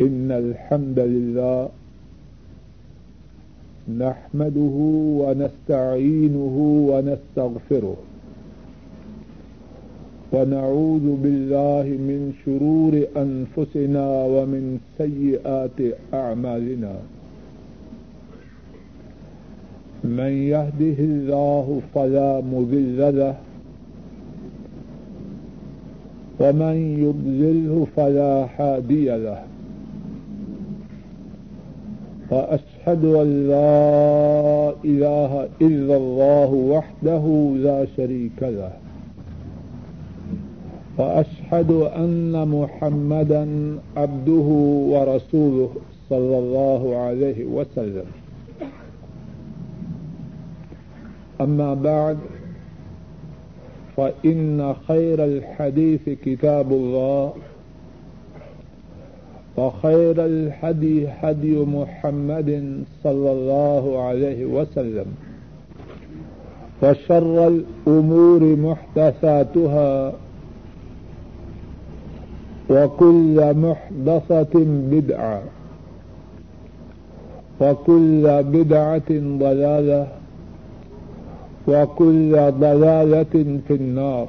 إن الحمد لله نحمده ونستعينه ونستغفره ونعوذ بالله من شرور أنفسنا ومن سيئات أعمالنا. من يهده الله فلا مذل له ومن يضلله فلا هادي له. وأشهد أن لا إله إلا الله وحده لا شريك له. وأشهد أن محمدا عبده ورسوله صلى الله عليه وسلم. أما بعد، فإن خير الحديث كتاب الله. وخير الحدي حدي محمد صلى الله عليه وسلم وشر الأمور محدثاتها وكل محدثة بدعة وكل بدعة ضلالة وكل ضلالة في النار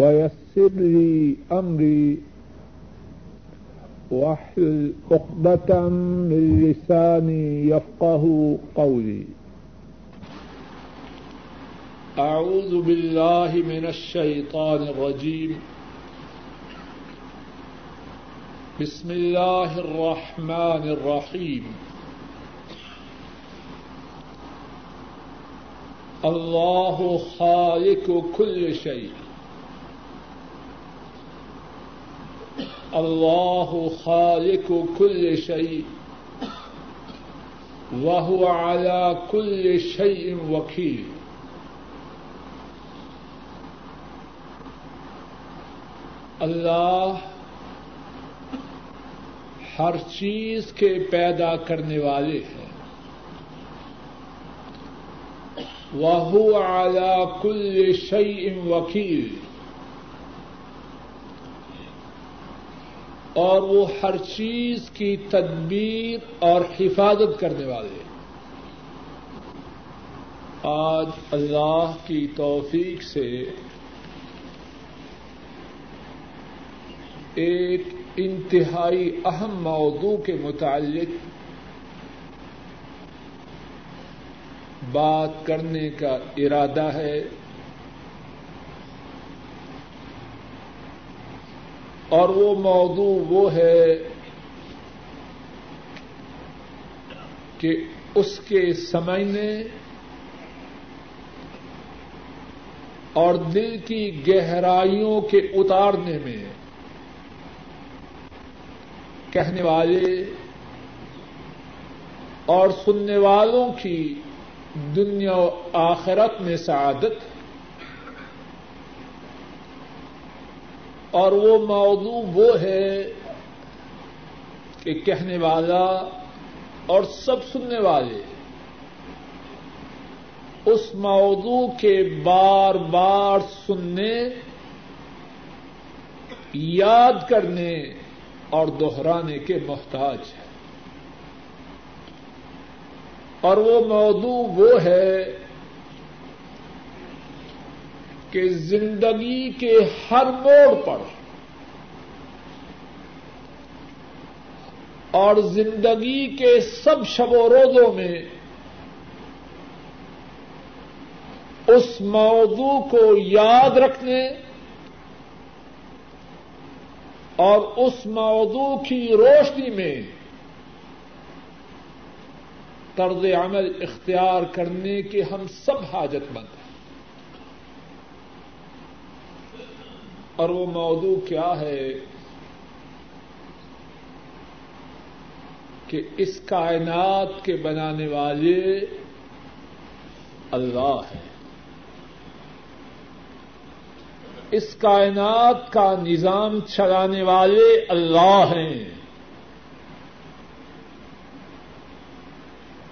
ويسر لي أمري واحلل عقدة من لساني يفقه قولي. أعوذ بالله من الشيطان الرجيم. بسم الله الرحمن الرحيم. الله خالق كل شيء. الله خالق كل شيء وهو على كل شيء وكيل اللہ ہر چیز کے پیدا کرنے والے ہیں وہ اعلی کل شعی وکیل اور وہ ہر چیز کی تدبیر اور حفاظت کرنے والے آج اللہ کی توفیق سے ایک انتہائی اہم موضوع کے متعلق بات کرنے کا ارادہ ہے۔ اور وہ موضوع وہ ہے کہ اس کے سمجھنے اور دل کی گہرائیوں کے اتارنے میں کہنے والے اور سننے والوں کی دنیا و آخرت میں سعادت اور وہ موضوع وہ ہے کہ کہنے والا اور سب سننے والے اس موضوع کے بار بار سننے، یاد کرنے اور دوہرانے کے محتاج ہے اور وہ موضوع وہ ہے کہ زندگی کے ہر موڑ پر اور زندگی کے سب شب و روزوں میں اس موضوع کو یاد رکھنے اور اس موضوع کی روشنی میں طرز عمل اختیار کرنے کے ہم سب حاجت مند ہیں۔ اور وہ موضوع کیا ہے کہ اس کائنات کے بنانے والے اللہ ہیں۔ اس کائنات کا نظام چلانے والے اللہ ہیں۔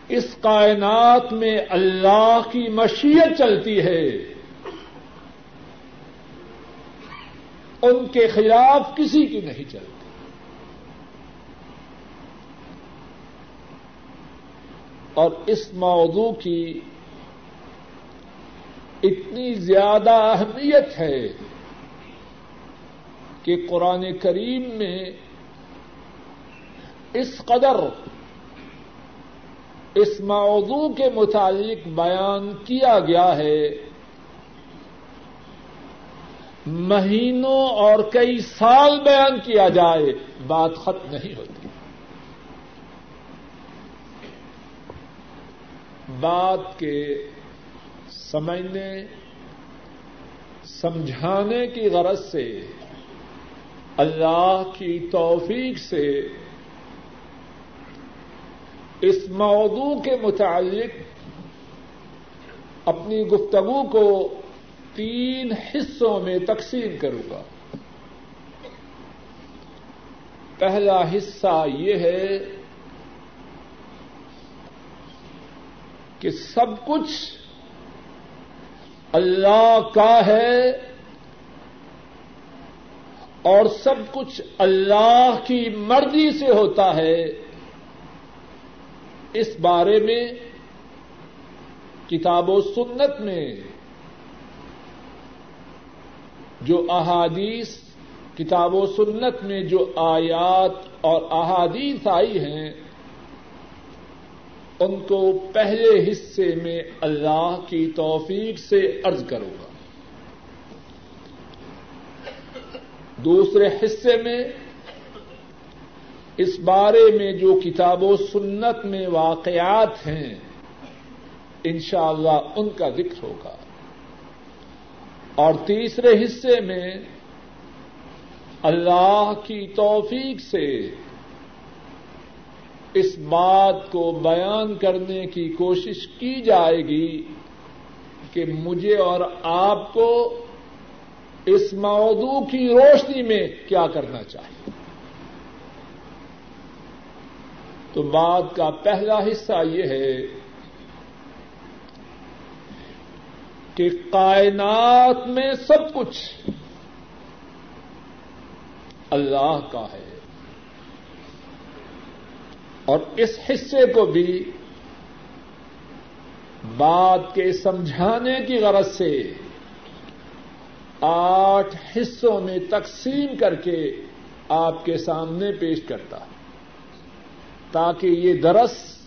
اس کائنات میں اللہ کی مشیت چلتی ہے۔ ان کے خلاف کسی کی نہیں چلتی۔ اور اس موضوع کی اتنی زیادہ اہمیت ہے کہ قرآن کریم میں اس قدر اس موضوع کے متعلق بیان کیا گیا ہے مہینوں اور کئی سال بیان کیا جائے، بات ختم نہیں ہوتی۔ بات کے سمجھنے، سمجھانے کی غرض سے، اللہ کی توفیق سے اس موضوع کے متعلق اپنی گفتگو کو تین حصوں میں تقسیم کروں گا۔ پہلا حصہ یہ ہے کہ سب کچھ اللہ کا ہے اور سب کچھ اللہ کی مرضی سے ہوتا ہے۔ اس بارے میں کتاب و سنت میں جو احادیث کتاب و سنت میں جو آیات اور احادیث آئی ہیں، ان کو پہلے حصے میں اللہ کی توفیق سے ارض کروں گا۔ دوسرے حصے میں، اس بارے میں جو کتاب و سنت میں واقعات ہیں، انشاءاللہ اللہ ان کا ذکر ہوگا۔ اور تیسرے حصے میں اللہ کی توفیق سے اس بات کو بیان کرنے کی کوشش کی جائے گی کہ مجھے اور آپ کو اس موضوع کی روشنی میں کیا کرنا چاہیے۔ تو بات کا پہلا حصہ یہ ہے کہ کائنات میں سب کچھ اللہ کا ہے۔ اور اس حصے کو بھی بات کے سمجھانے کی غرض سے آٹھ حصوں میں تقسیم کر کے آپ کے سامنے پیش کرتا تاکہ یہ درس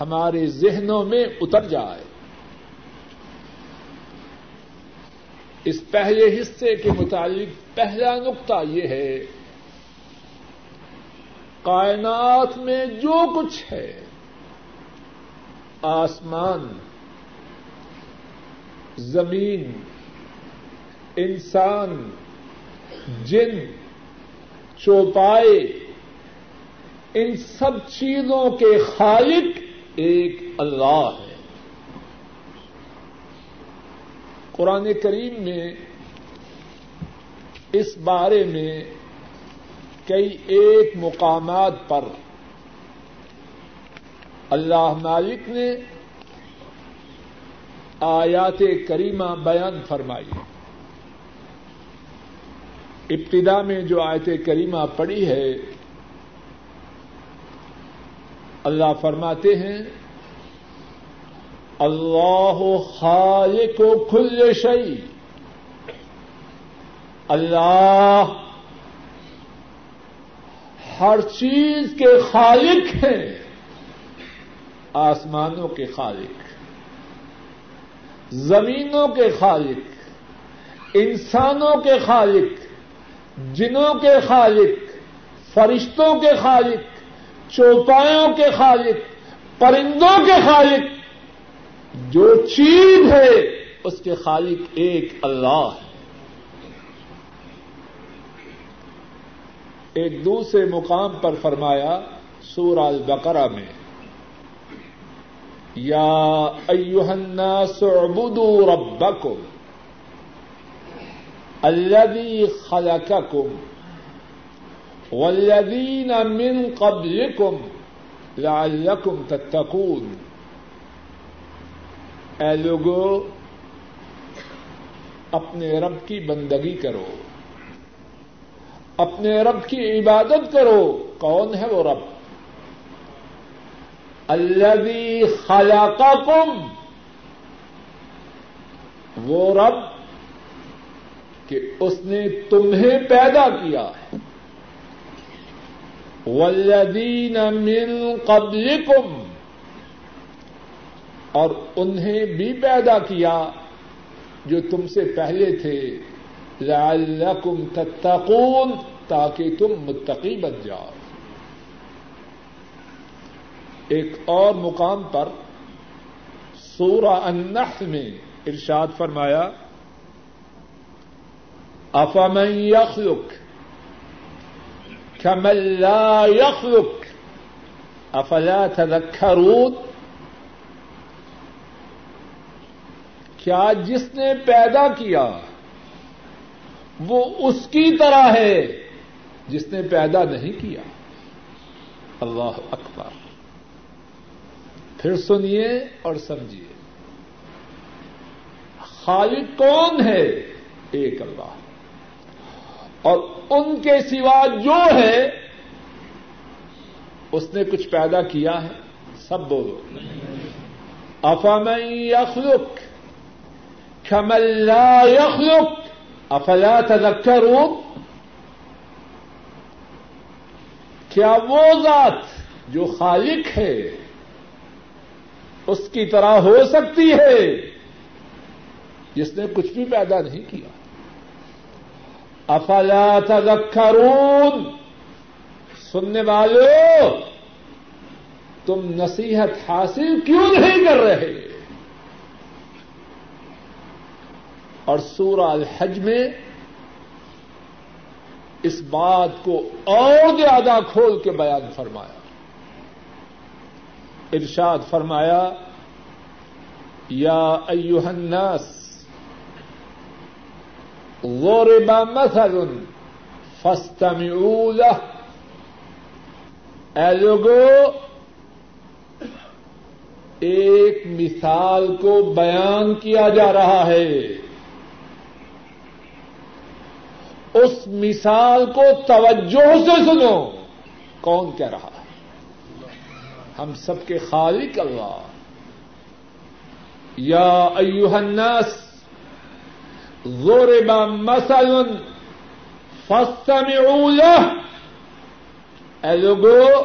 ہمارے ذہنوں میں اتر جائے۔ اس پہلے حصے کے متعلق پہلا نقطہ یہ ہے، کائنات میں جو کچھ ہے، آسمان، زمین، انسان، جن، چوپائے، ان سب چیزوں کے خالق ایک اللہ ہے۔ قرآن کریم میں اس بارے میں کئی ایک مقامات پر اللہ مالک نے آیات کریمہ بیان فرمائی ابتدا میں جو آیت کریمہ پڑی ہے، اللہ فرماتے ہیں اللہ خالق و کل شعی اللہ ہر چیز کے خالق ہیں، آسمانوں کے خالق، زمینوں کے خالق، انسانوں کے خالق، جنوں کے خالق، فرشتوں کے خالق، چوپایوں کے خالق، پرندوں کے خالق۔ جو چیز ہے، اس کے خالق ایک اللہ ہے۔ ایک دوسرے مقام پر فرمایا، سورہ البقرہ میں، یا ایوہ الناس اعبدوا ربکم الذي خلقكم والذین من قبلكم لعلكم تتقون۔ اے لوگو، اپنے رب کی بندگی کرو۔ اپنے رب کی عبادت کرو۔ کون ہے وہ رب؟ الذي خلقكم وہ رب کہ اس نے تمہیں پیدا کیا ہے۔ والذین من قبلکم۔ اور انہیں بھی پیدا کیا جو تم سے پہلے تھے۔ لعلکم تتقون، تاکہ تم متقی بن جاؤ۔ ایک اور مقام پر سورہ النحل میں ارشاد فرمایا، افمن یخلق كمن لا يخلق افلا تذكرون کیا جس نے پیدا کیا وہ اس کی طرح ہے جس نے پیدا نہیں کیا اللہ اکبر پھر سنیے اور سمجھیے خالق کون ہے ایک اللہ اور ان کے سوا جو ہے اس نے کچھ پیدا کیا ہے سب بولو افام یخلق کمل لا یخلق افلا تذکرون کیا وہ ذات جو خالق ہے، اس کی طرح ہو سکتی ہے؟ جس نے کچھ بھی پیدا نہیں کیا۔ افلا تذکرون سننے والوں تم نصیحت حاصل کیوں نہیں کر رہے؟ اور سورہ الحج میں اس بات کو اور زیادہ کھول کے بیان فرمایا۔ ارشاد فرمایا، یا ایوہ الناس، ضرب مثل فاستمعوا له۔ اے لوگو، ایک مثال کو بیان کیا جا رہا ہے۔ اس مثال کو توجہ سے سنو۔ کون کہہ رہا ہے؟ ہم سب کے خالق اللہ۔ یا ایوہ الناس، ضرب مثل فاستمعوا له۔ اے لوگو،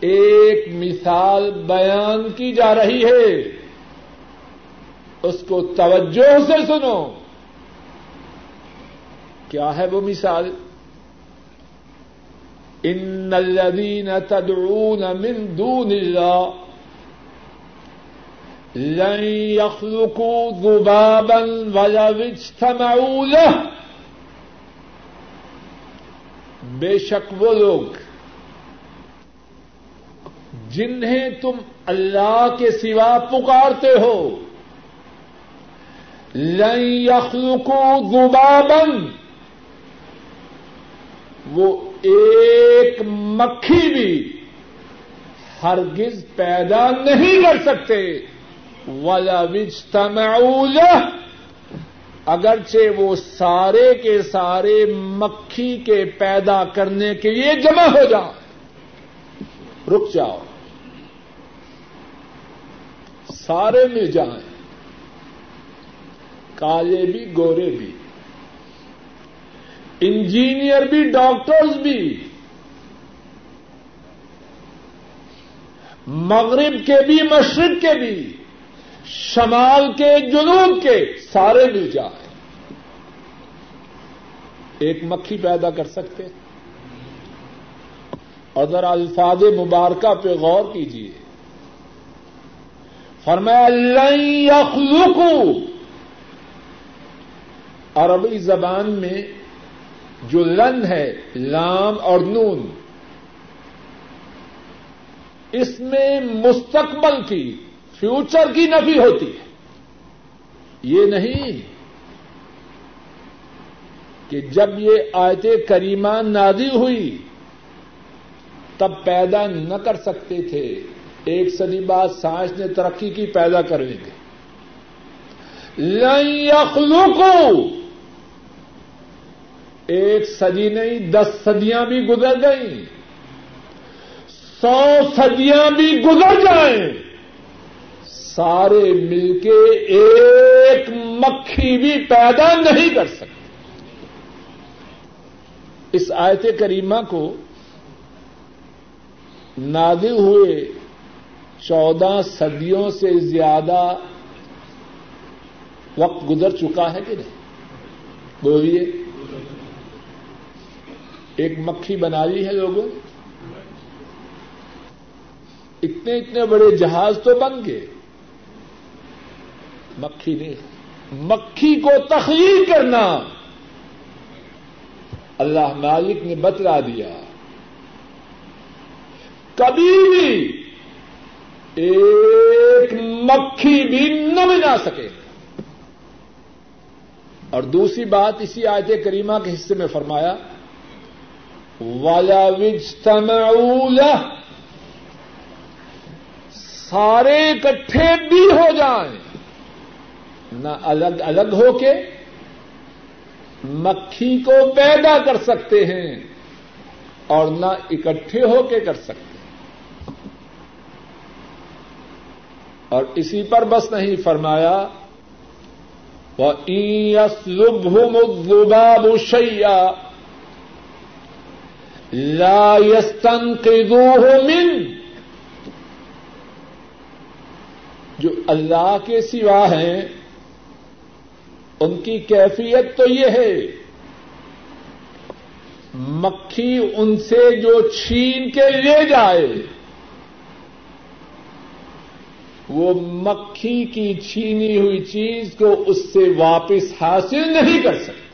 ایک مثال بیان کی جا رہی ہے۔ اس کو توجہ سے سنو۔ کیا ہے وہ مثال؟ ان الذين تدعون من دون الله لن يخلقوا ذبابا ولو اجتمعوا له بے شک وہ لوگ جنہیں تم اللہ کے سوا پکارتے ہو، لن يخلقوا ذبابا وہ ایک مکھی بھی ہرگز پیدا نہیں کر سکتے۔ ولا وجتمعوا اگرچہ وہ سارے کے سارے مکھی کے پیدا کرنے کے لیے جمع ہو جاؤ۔ رک جاؤ۔ سارے مل جائیں۔ کالے بھی، گورے بھی۔ انجینئر بھی، ڈاکٹرز بھی۔ مغرب کے بھی، مشرق کے بھی، شمال کے، جنوب کے، سارے مل جائیں۔ ایک مکھی پیدا کر سکتے اور ذرا الفاظ مبارکہ پہ غور کیجیے فرمایا، لن یخلقو۔ عربی زبان میں جو لن ہے، لام اور نون۔ اس میں مستقبل کی فیوچر کی نفی ہوتی ہے۔ یہ نہیں کہ جب یہ آیت کریمہ نادی ہوئی، تب پیدا نہ کر سکتے تھے۔ ایک صدی بعد سائنس نے ترقی کی پیدا کر لیں گے یخلوقو ایک صدی نہیں، دس صدیاں بھی گزر گئیں۔ سو صدیاں بھی گزر جائیں۔ سارے مل کے ایک مکھی بھی پیدا نہیں کر سکتے۔ اس آیت کریمہ کو نادل ہوئے چودہ صدیوں سے زیادہ وقت گزر چکا ہے کہ نہیں؟ بولیے۔ ایک مکھی بنا لی ہے لوگوں اتنے اتنے بڑے جہاز تو بن گئے۔ مکھی نہیں۔ مکھی کو تخلیق کرنا۔ اللہ مالک نے بتلا دیا۔ کبھی بھی ایک مکھی بھی نہ بنا سکے۔ اور دوسری بات اسی آیت کریمہ کے حصے میں فرمایا۔ والا سارے اکٹھے بھی ہو جائیں۔ نہ الگ الگ ہو کے مکھی کو پیدا کر سکتے ہیں اور نہ اکٹھے ہو کے کر سکتے ہیں۔ اور اسی پر بس نہیں فرمایا وہ لباب شیا لا یستن کے من جو اللہ کے سوا ہیں، ان کی کیفیت تو یہ ہے، مکھی ان سے جو چھین کے لے جائے۔ وہ مکھی کی چھینی ہوئی چیز کو اس سے واپس حاصل نہیں کر سکتے۔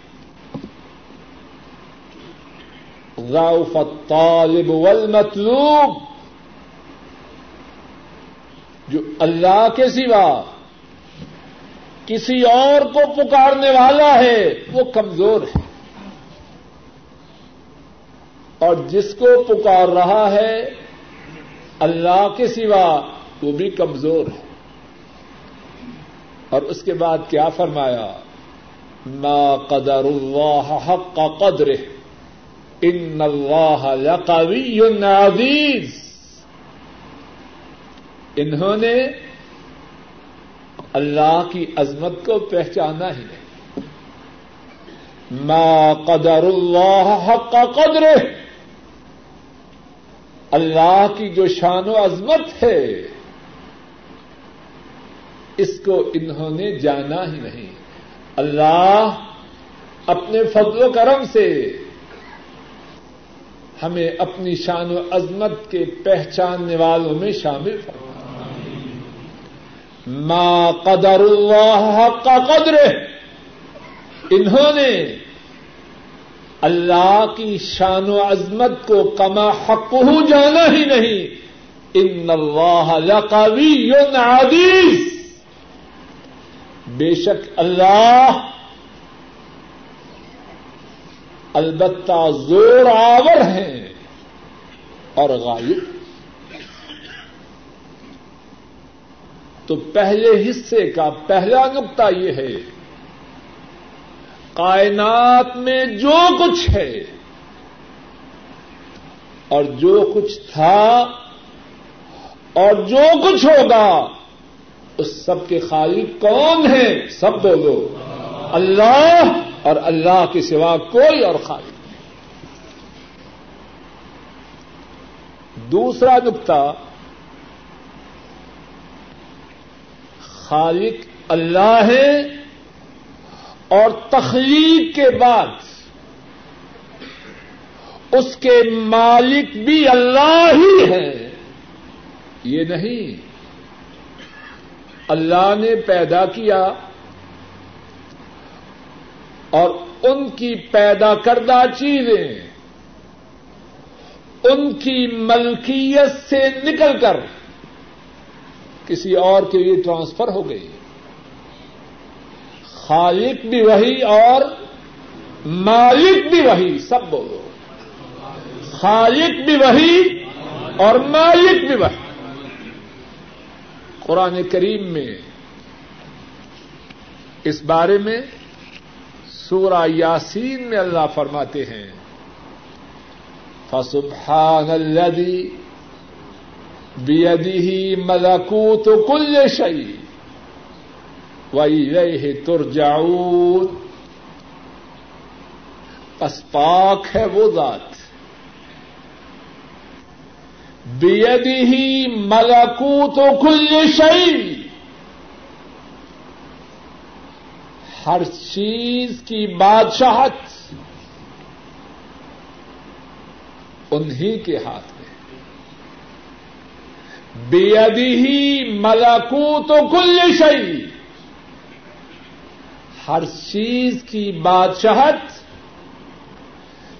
غوف الطالب والمطلوب۔ جو اللہ کے سوا کسی اور کو پکارنے والا ہے، وہ کمزور ہے۔ اور جس کو پکار رہا ہے، اللہ کے سوا وہ بھی کمزور ہے۔ اور اس کے بعد کیا فرمایا؟ ما قدر اللہ حق کا قدر ان اللہ لقوی عزیز انہوں نے اللہ کی عظمت کو پہچانا ہی نہیں۔ ما قدر اللہ حق کا قدر اللہ کی جو شان و عظمت ہے، اس کو انہوں نے جانا ہی نہیں۔ اللہ اپنے فضل و کرم سے ہمیں اپنی شان و عظمت کے پہچاننے والوں میں شامل فرما۔ ما قدر اللہ کا قدر انہوں نے اللہ کی شان و عظمت کو کما حق جانا ہی نہیں۔ ان اللہ لقوی عزیز بے شک اللہ البتہ زور آور ہیں اور غالب تو پہلے حصے کا پہلا نقطہ یہ ہے، کائنات میں جو کچھ ہے، اور جو کچھ تھا اور جو کچھ ہوگا، اس سب کے خالق کون ہے سب بولو۔ اللہ۔ اور اللہ کے سوا کوئی اور خالق نہیں۔ دوسرا نقطہ، خالق اللہ ہے اور تخلیق کے بعد اس کے مالک بھی اللہ ہی ہے یہ نہیں۔ اللہ نے پیدا کیا اور ان کی پیدا کردہ چیزیں ان کی ملکیت سے نکل کر کسی اور کے لیے ٹرانسفر ہو گئی۔ خالق بھی وہی اور مالک بھی وہی، سب بولو۔ خالق بھی وہی اور مالک بھی وہی۔ قرآن کریم میں اس بارے میں سورہ یاسین میں اللہ فرماتے ہیں، فسبحان الذي بيده ملكوت كل شيء وإليه ترجعون۔ پس پاک ہے وہ ذات۔ بیدی ملکوت کل شيء ہر چیز کی بادشاہت انہیں کے ہاتھ میں بے ہی ملاکو تو کل شعی ہر چیز کی بادشاہت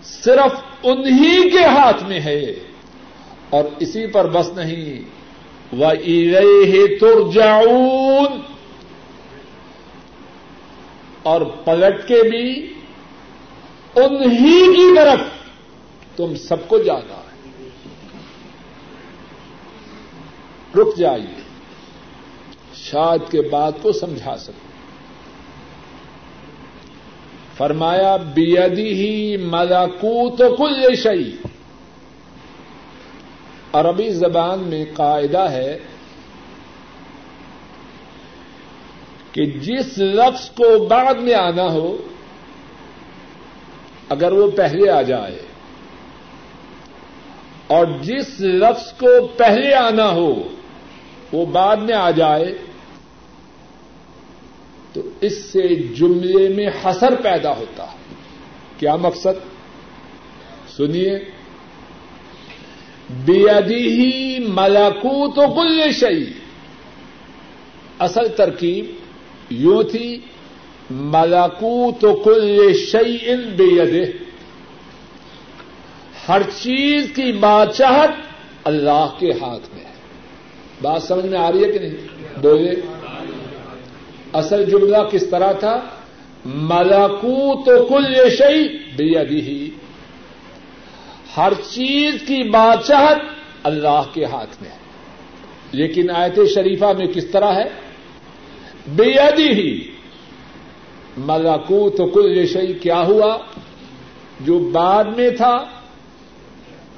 صرف انہیں کے ہاتھ میں ہے۔ اور اسی پر بس نہیں۔ وہ ارے ترجعون۔ اور پلٹ کے بھی انہیں کی طرف تم سب کو جانا ہے۔ رک جائیے۔ شاید کے بات کو سمجھا سکوں فرمایا، بیدی ہی ملاکو تو کل شعی عربی زبان میں قاعدہ ہے کہ جس لفظ کو بعد میں آنا ہو، اگر وہ پہلے آ جائے، اور جس لفظ کو پہلے آنا ہو، وہ بعد میں آ جائے، تو اس سے جملے میں حسر پیدا ہوتا ہے۔ کیا مقصد؟ سنیے۔ بےدی ہی ملاکو تو کل شعی اصل ترکیب یوں تھی ملاکو تو کل شعی ان بے ہر چیز کی بادشاہت اللہ کے ہاتھ میں ہے۔ بات سمجھ میں آ رہی ہے کہ نہیں؟ بولے اصل جملہ کس طرح تھا؟ ملاکو تو کل شعی بے ہی ہر چیز کی بادشاہت اللہ کے ہاتھ میں ہے۔ لیکن آیت شریفہ میں کس طرح ہے؟ بے ہی ملاکو تو کل شعی کیا ہوا؟ جو بعد میں تھا،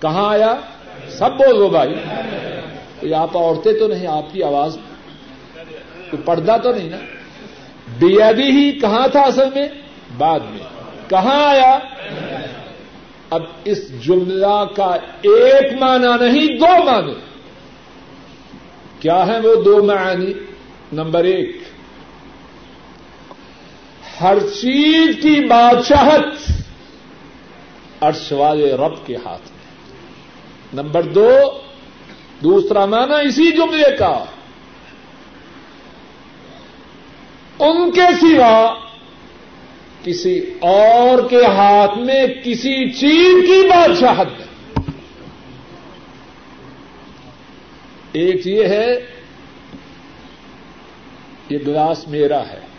کہاں آیا؟ سب بولو بھائی۔ کوئی آپ عورتیں تو نہیں، آپ کی آواز۔ کوئی پردہ تو نہیں نا؟ بے ہی کہاں تھا اصل میں؟ بعد میں۔ کہاں آیا؟ اب اس جملہ کا ایک معنی نہیں، دو معنی۔ کیا ہے وہ دو معنی؟ نمبر ایک۔ ہر چیز کی بادشاہت عرش والے رب کے ہاتھ میں۔ نمبر دو، دوسرا معنی اسی جملے کا۔ ان کے سوا کسی اور کے ہاتھ میں کسی چیز کی بادشاہت ایک یہ ہے، یہ گلاس میرا ہے۔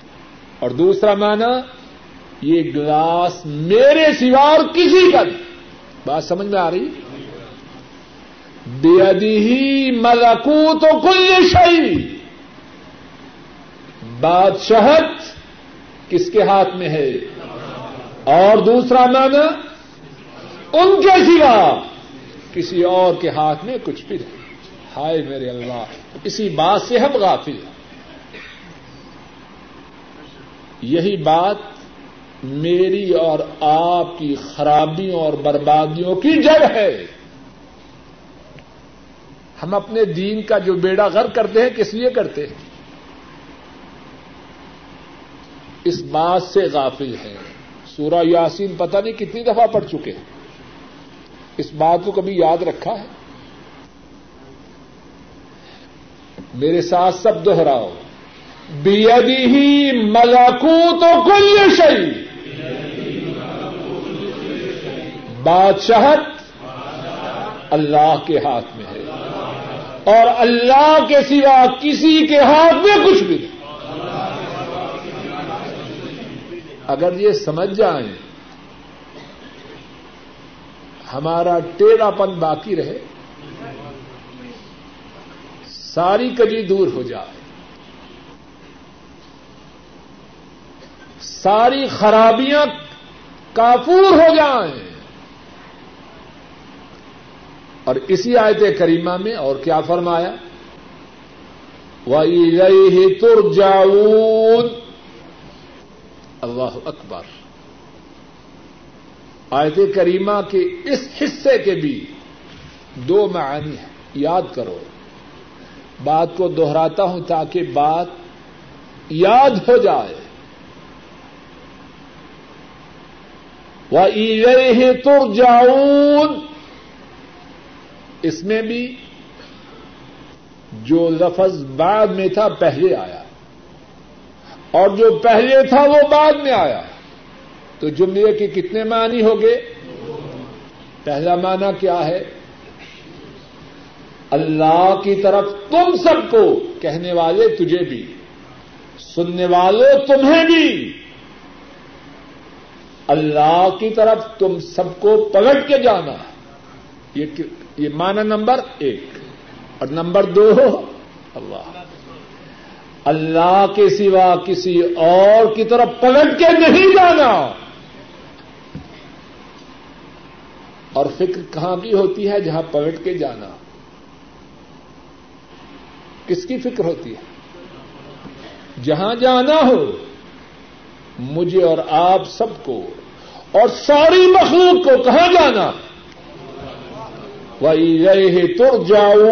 اور دوسرا معنی، یہ گلاس میرے سوا اور کسی کا بات سمجھ میں آ رہی؟ ہی ملکو تو کل شعی بادشاہت کس کے ہاتھ میں ہے؟ اور دوسرا معنی، ان کے سوا کسی اور کے ہاتھ میں کچھ بھی نہیں۔ ہائے میرے اللہ، اسی بات سے ہم غافل ہیں۔ یہی بات میری اور آپ کی خرابیوں اور بربادیوں کی جڑ ہے۔ ہم اپنے دین کا جو بیڑا غر کرتے ہیں، کس لیے کرتے ہیں؟ اس بات سے غافل ہے سورہ یاسین پتہ نہیں کتنی دفعہ پڑھ چکے ہیں۔ اس بات کو کبھی یاد رکھا ہے؟ میرے ساتھ سب دوہراؤ بیدی ہی ملاکو تو کل شہی بادشاہت اللہ کے ہاتھ میں ہے۔ اور اللہ کے سوا کسی کے ہاتھ میں کچھ بھی نہیں۔ اگر یہ سمجھ جائیں، ہمارا ٹیڑھا پن باقی رہے، ساری کجی دور ہو جائے۔ ساری خرابیاں کافور ہو جائیں اور اسی آیت کریمہ میں اور کیا فرمایا؟ وَإِلَيْهِ تُرْجَعُونَ۔ اللہ اکبر۔ آیت کریمہ کے اس حصے کے بھی دو معنی ہیں۔ یاد کرو، بات کو دوہراتا ہوں تاکہ بات یاد ہو جائے۔ وَإِلَيْهِ تُرْجَعُونَ اس میں بھی جو لفظ بعد میں تھا، پہلے آیا۔ اور جو پہلے تھا، وہ بعد میں آیا۔ تو جملے کے کتنے معنی ہو گئے؟ پہلا معنی کیا ہے؟ اللہ کی طرف تم سب کو کہنے والے تجھے بھی، سننے والوں تمہیں بھی۔ اللہ کی طرف تم سب کو پلٹ کے جانا یہ یہ معنی نمبر ایک۔ اور نمبر دو، اللہ۔ اللہ کے سوا کسی اور کی طرف پلٹ کے نہیں جانا۔ اور فکر کہاں بھی ہوتی ہے جہاں پلٹ کے جانا۔ کس کی فکر ہوتی ہے؟ جہاں جانا ہو۔ مجھے اور آپ سب کو اور ساری مخلوق کو کہاں جانا۔ وہی رہے تر جاؤ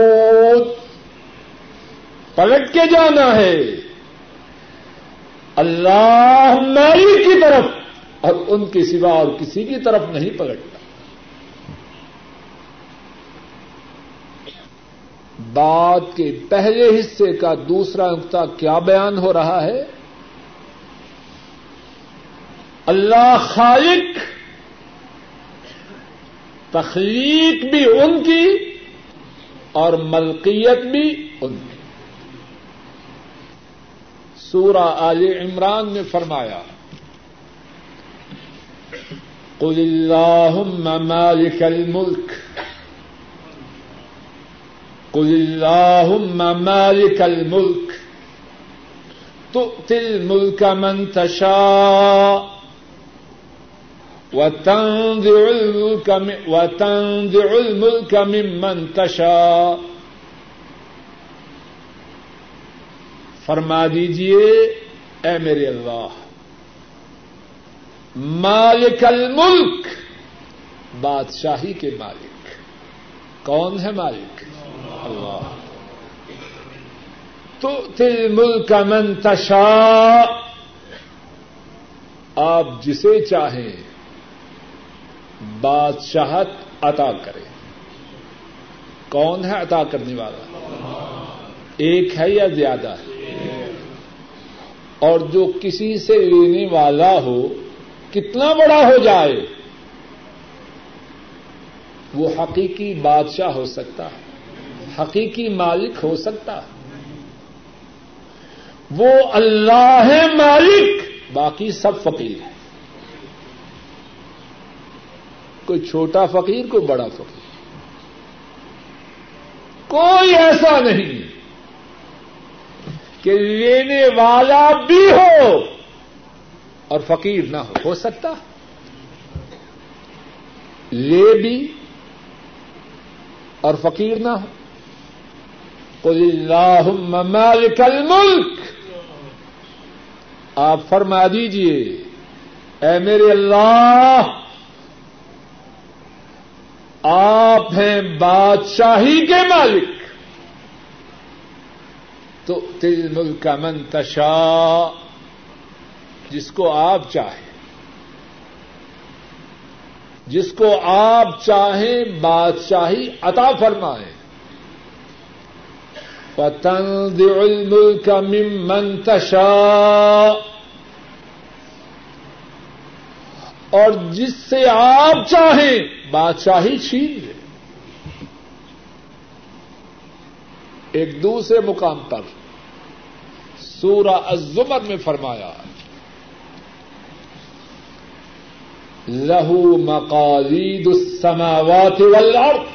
پلٹ کے جانا ہے۔ اللہ میری کی طرف اور ان کے سوا اور کسی کی طرف نہیں پلٹتا۔ بات کے پہلے حصے کا دوسرا نقطہ کیا بیان ہو رہا ہے؟ اللہ خالق تخلیق بھی ان کی اور ملکیت بھی ان کی۔ سورہ آل عمران نے فرمایا، قل اللہم مالک الملک قل اللہم مالک الملک تؤتی الملک من تشاء وتنزع الملك وتنزع الملك ممن تشاء. فرما دیجیے، اے میرے اللہ، مالک الملک، بادشاہی کے مالک، کون ہے مالک؟ اللہ۔ تو تل ملک من تشا آپ جسے چاہیں بادشاہت عطا کرے۔ کون ہے عطا کرنے والا؟ ایک ہے یا زیادہ؟ ہے اور جو کسی سے لینے والا ہو، کتنا بڑا ہو جائے، وہ حقیقی بادشاہ ہو سکتا ہے، حقیقی مالک ہو سکتا ہے۔ وہ اللہ ہے مالک، باقی سب فقیر ہے کوئی چھوٹا فقیر، کوئی بڑا فقیر۔ کوئی ایسا نہیں کہ لینے والا بھی ہو اور فقیر نہ ہو۔ ہو سکتا۔ لے بھی اور فقیر نہ ہو۔ قل اللہم مالک الملک۔ آپ فرما دیجیے، اے میرے اللہ آپ ہیں بادشاہی کے مالک۔ تو تل ملک کا منتشا جس کو آپ چاہیں۔ جس کو آپ چاہیں، بادشاہی عطا فرمائیں پتنگ الملک من منتشا اور جس سے آپ چاہیں، بادشاہی چھین لے۔ ایک دوسرے مقام پر سورہ الزمر میں فرمایا، لہو مقالید السماوات والارض۔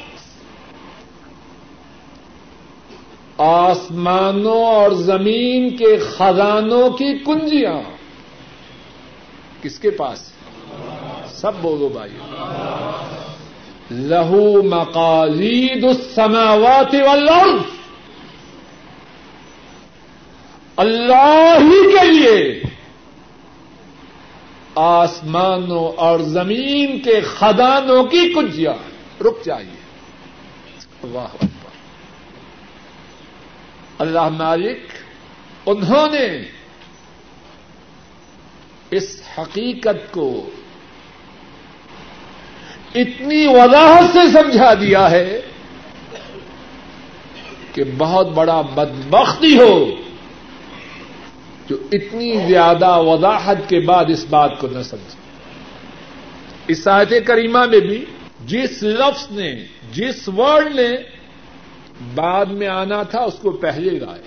آسمانوں اور زمین کے خزانوں کی کنجیاں۔ کس کے پاس؟ سب بولو بھائی۔ لہو مقالید السماوات والارض۔ اللہ ہی کے لیے۔ آسمانوں اور زمین کے خدانوں کی کنجیاں۔ رک جائیے۔ واہ اللہ مالک، انہوں نے اس حقیقت کو اتنی وضاحت سے سمجھا دیا ہے کہ بہت بڑا بدبختی ہو جو اتنی زیادہ وضاحت کے بعد اس بات کو نہ سمجھے۔ اس آیت کریمہ میں بھی جس لفظ نے، جس ورڈ نے بعد میں آنا تھا، اس کو پہلے گائے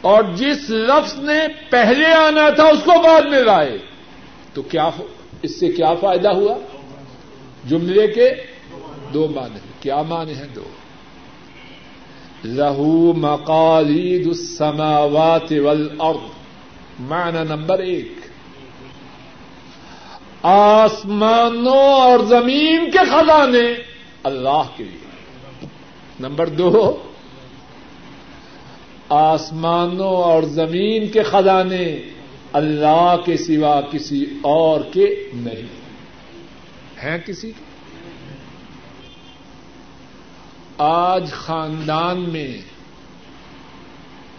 اور جس لفظ نے پہلے آنا تھا، اس کو بعد میں لائے۔ تو کیا ہو؟ اس سے کیا فائدہ ہوا؟ جملے کے دو معنی کیا معنی ہیں دو؟ لہو مقالید السماوات والارض۔ معنی نمبر ایک۔ آسمانوں اور زمین کے خزانے اللہ کے لیے۔ نمبر دو۔ آسمانوں اور زمین کے خزانے اللہ کے سوا کسی اور کے نہیں ہیں کسی کے؟ آج خاندان میں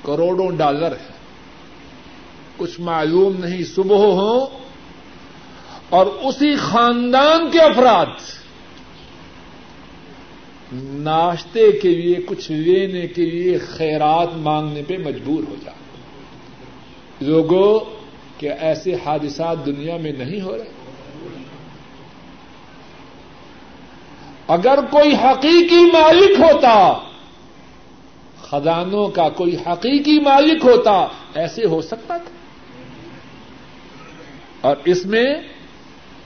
کروڑوں ڈالر ہے کچھ معلوم نہیں، صبح ہوں اور اسی خاندان کے افراد ناشتے کے لیے، کچھ لینے کے لیے خیرات مانگنے پہ مجبور ہو جاتے لوگوں کہ ایسے حادثات دنیا میں نہیں ہو رہے۔ اگر کوئی حقیقی مالک ہوتا، خزانوں کا کوئی حقیقی مالک ہوتا، ایسے ہو سکتا تھا۔ اور اس میں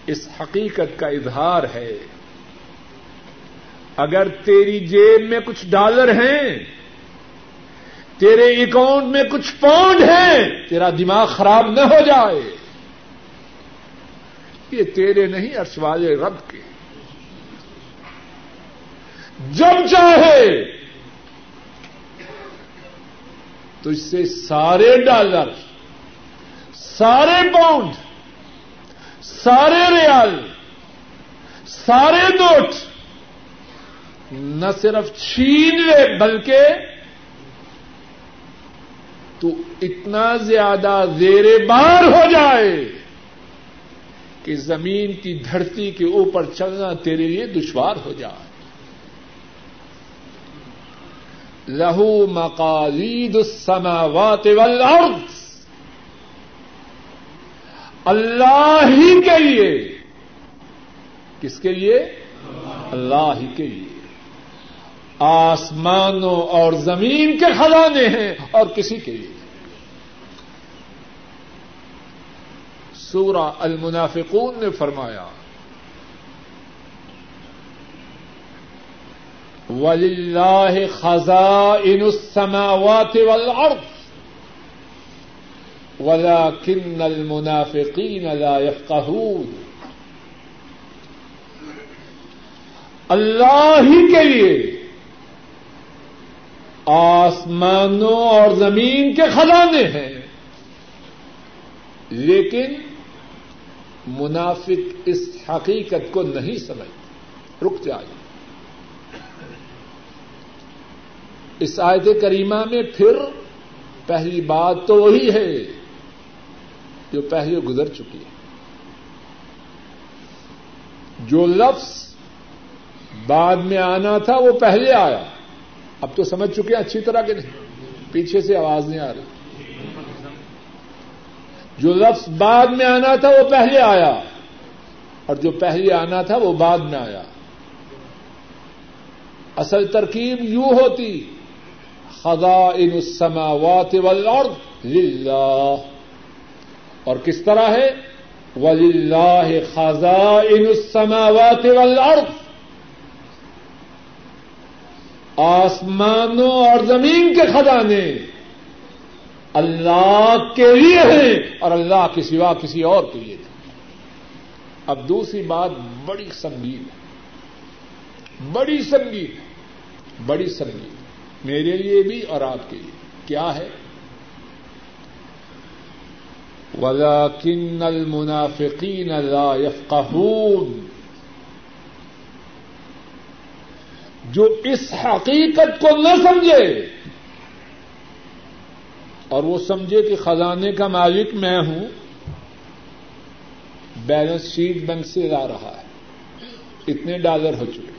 اس حقیقت کا اظہار ہے۔ اگر تیری جیب میں کچھ ڈالر ہیں تیرے اکاؤنٹ میں کچھ پاؤنڈ ہیں، تیرا دماغ خراب نہ ہو جائے۔ یہ تیرے نہیں ارش رب کے۔ جب چاہے تو اس سے سارے ڈالر، سارے پاؤنڈ سارے ریال، سارے نوٹ، نہ صرف چھین لے بلکہ تو اتنا زیادہ زیر بار ہو جائے کہ زمین کی دھرتی کے اوپر چلنا تیرے لیے دشوار ہو جائے۔ لہو مقالید السماوات والارض۔ اللہ ہی کے لیے۔ کس کے لیے؟ اللہ ہی کے لیے۔ آسمانوں اور زمین کے خزانے ہیں۔ اور کسی کے لیے۔ سورہ المنافقون نے فرمایا وللہ خزائن السماوات والارض ولكن المنافقین لا يفقهون۔ اللہ ہی کے لیے آسمانوں اور زمین کے خزانے ہیں۔ لیکن منافق اس حقیقت کو نہیں سمجھتے۔ رک جائے اس آیت کریمہ میں پھر پہلی بات تو وہی ہے جو پہلے گزر چکی ہے۔ جو لفظ بعد میں آنا تھا وہ پہلے آیا۔ اب تو سمجھ چکے ہیں اچھی طرح کے نہیں۔ پیچھے سے آواز نہیں آ رہی۔ جو لفظ بعد میں آنا تھا وہ پہلے آیا۔ اور جو پہلے آنا تھا وہ بعد میں آیا۔ اصل ترکیب یوں ہوتی۔ خزائن السماوات والارض للہ۔ اور کس طرح ہے؟ وللہ خزائن السماوات والارض آسمانوں اور زمین کے خزانے اللہ کے لیے ہیں اور اللہ کے سوا کسی اور کے لیے نہیں۔ اب دوسری بات، بڑی سنگین ہے۔ بڑی سنگین بڑی سنگین۔ میرے لیے بھی اور آپ کے لیے۔ کیا ہے؟ ولاکن المنافقین لا يفقهون۔ جو اس حقیقت کو نہ سمجھے اور وہ سمجھے کہ خزانے کا مالک میں ہوں، بیلنس شیٹ بینک سے لا رہا ہے۔ اتنے ڈالر ہو چکے۔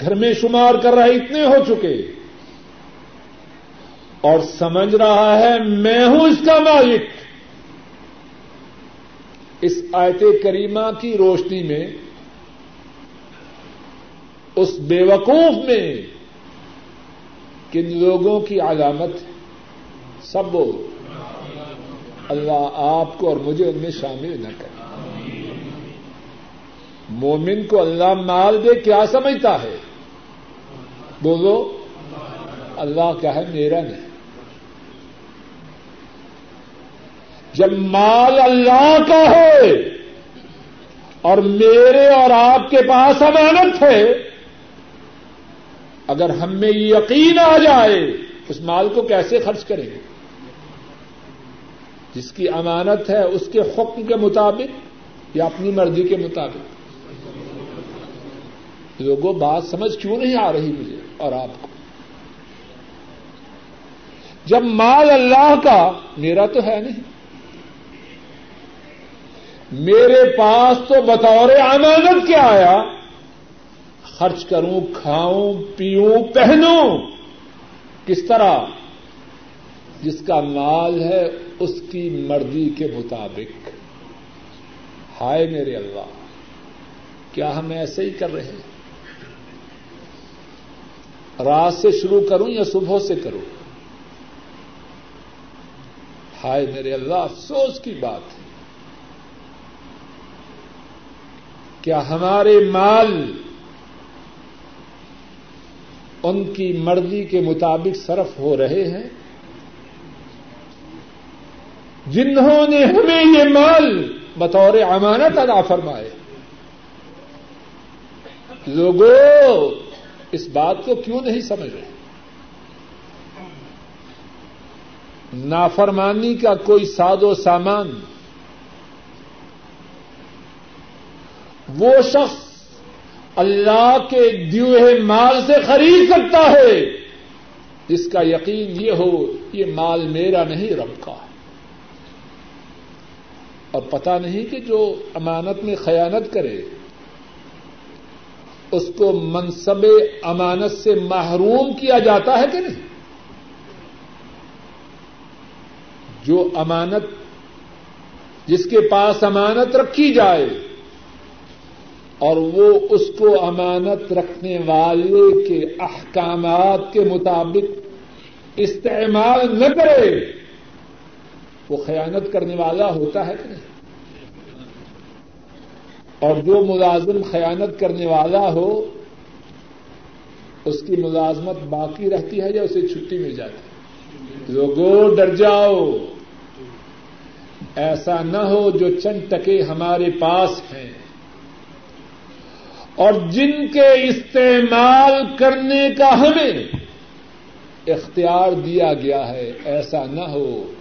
گھر میں شمار کر رہا ہے، اتنے ہو چکے۔ اور سمجھ رہا ہے، میں ہوں اس کا مالک۔ اس آیت کریمہ کی روشنی میں اس بے وقوف میں کن لوگوں کی علامت سب اللہ آپ کو اور مجھے ان میں شامل نہ کرے۔ مومن کو اللہ مال دے کیا سمجھتا ہے؟ بولو۔ اللہ کیا ہے میرا نہیں۔ جب مال اللہ کا ہے اور میرے اور آپ کے پاس امانت ہے اگر ہم میں یقین آ جائے، اس مال کو کیسے خرچ کریں گے؟ جس کی امانت ہے، اس کے حکم کے مطابق یا اپنی مرضی کے مطابق؟ لوگوں، بات سمجھ کیوں نہیں آ رہی مجھے اور آپ کو؟ جب مال اللہ کا، میرا تو ہے نہیں۔ میرے پاس تو بطور امانت کیا آیا؟ خرچ کروں، کھاؤں، پیوں، پہنوں۔ کس طرح؟ جس کا مال ہے، اس کی مرضی کے مطابق۔ ہائے میرے اللہ، کیا ہم ایسے ہی کر رہے ہیں؟ رات سے شروع کروں یا صبح سے کروں؟ ہائے میرے اللہ، افسوس کی بات ہے۔ کیا ہمارے مال ان کی مرضی کے مطابق صرف ہو رہے ہیں۔ جنہوں نے ہمیں یہ مال بطور امانت ادا فرمائے۔ لوگوں اس بات کو کیوں نہیں سمجھ رہے؟ نافرمانی کا کوئی ساد و سامان۔ وہ شخص اللہ کے دیوے مال سے خرید سکتا ہے۔ جس کا یقین یہ ہو یہ مال میرا نہیں، رب کا اور پتا نہیں کہ جو امانت میں خیانت کرے، اس کو منصب امانت سے محروم کیا جاتا ہے کہ نہیں؟ جو امانت، جس کے پاس امانت رکھی جائے اور وہ اس کو امانت رکھنے والے کے احکامات کے مطابق استعمال نہ کرے، وہ خیانت کرنے والا ہوتا ہے کہ نہیں؟ اور جو ملازم خیانت کرنے والا ہو، اس کی ملازمت باقی رہتی ہے یا اسے چھٹی مل جاتی لوگوں ڈر جاؤ۔ ایسا نہ ہو جو چند ٹکے ہمارے پاس ہیں۔ اور جن کے استعمال کرنے کا ہمیں اختیار دیا گیا ہے، ایسا نہ ہو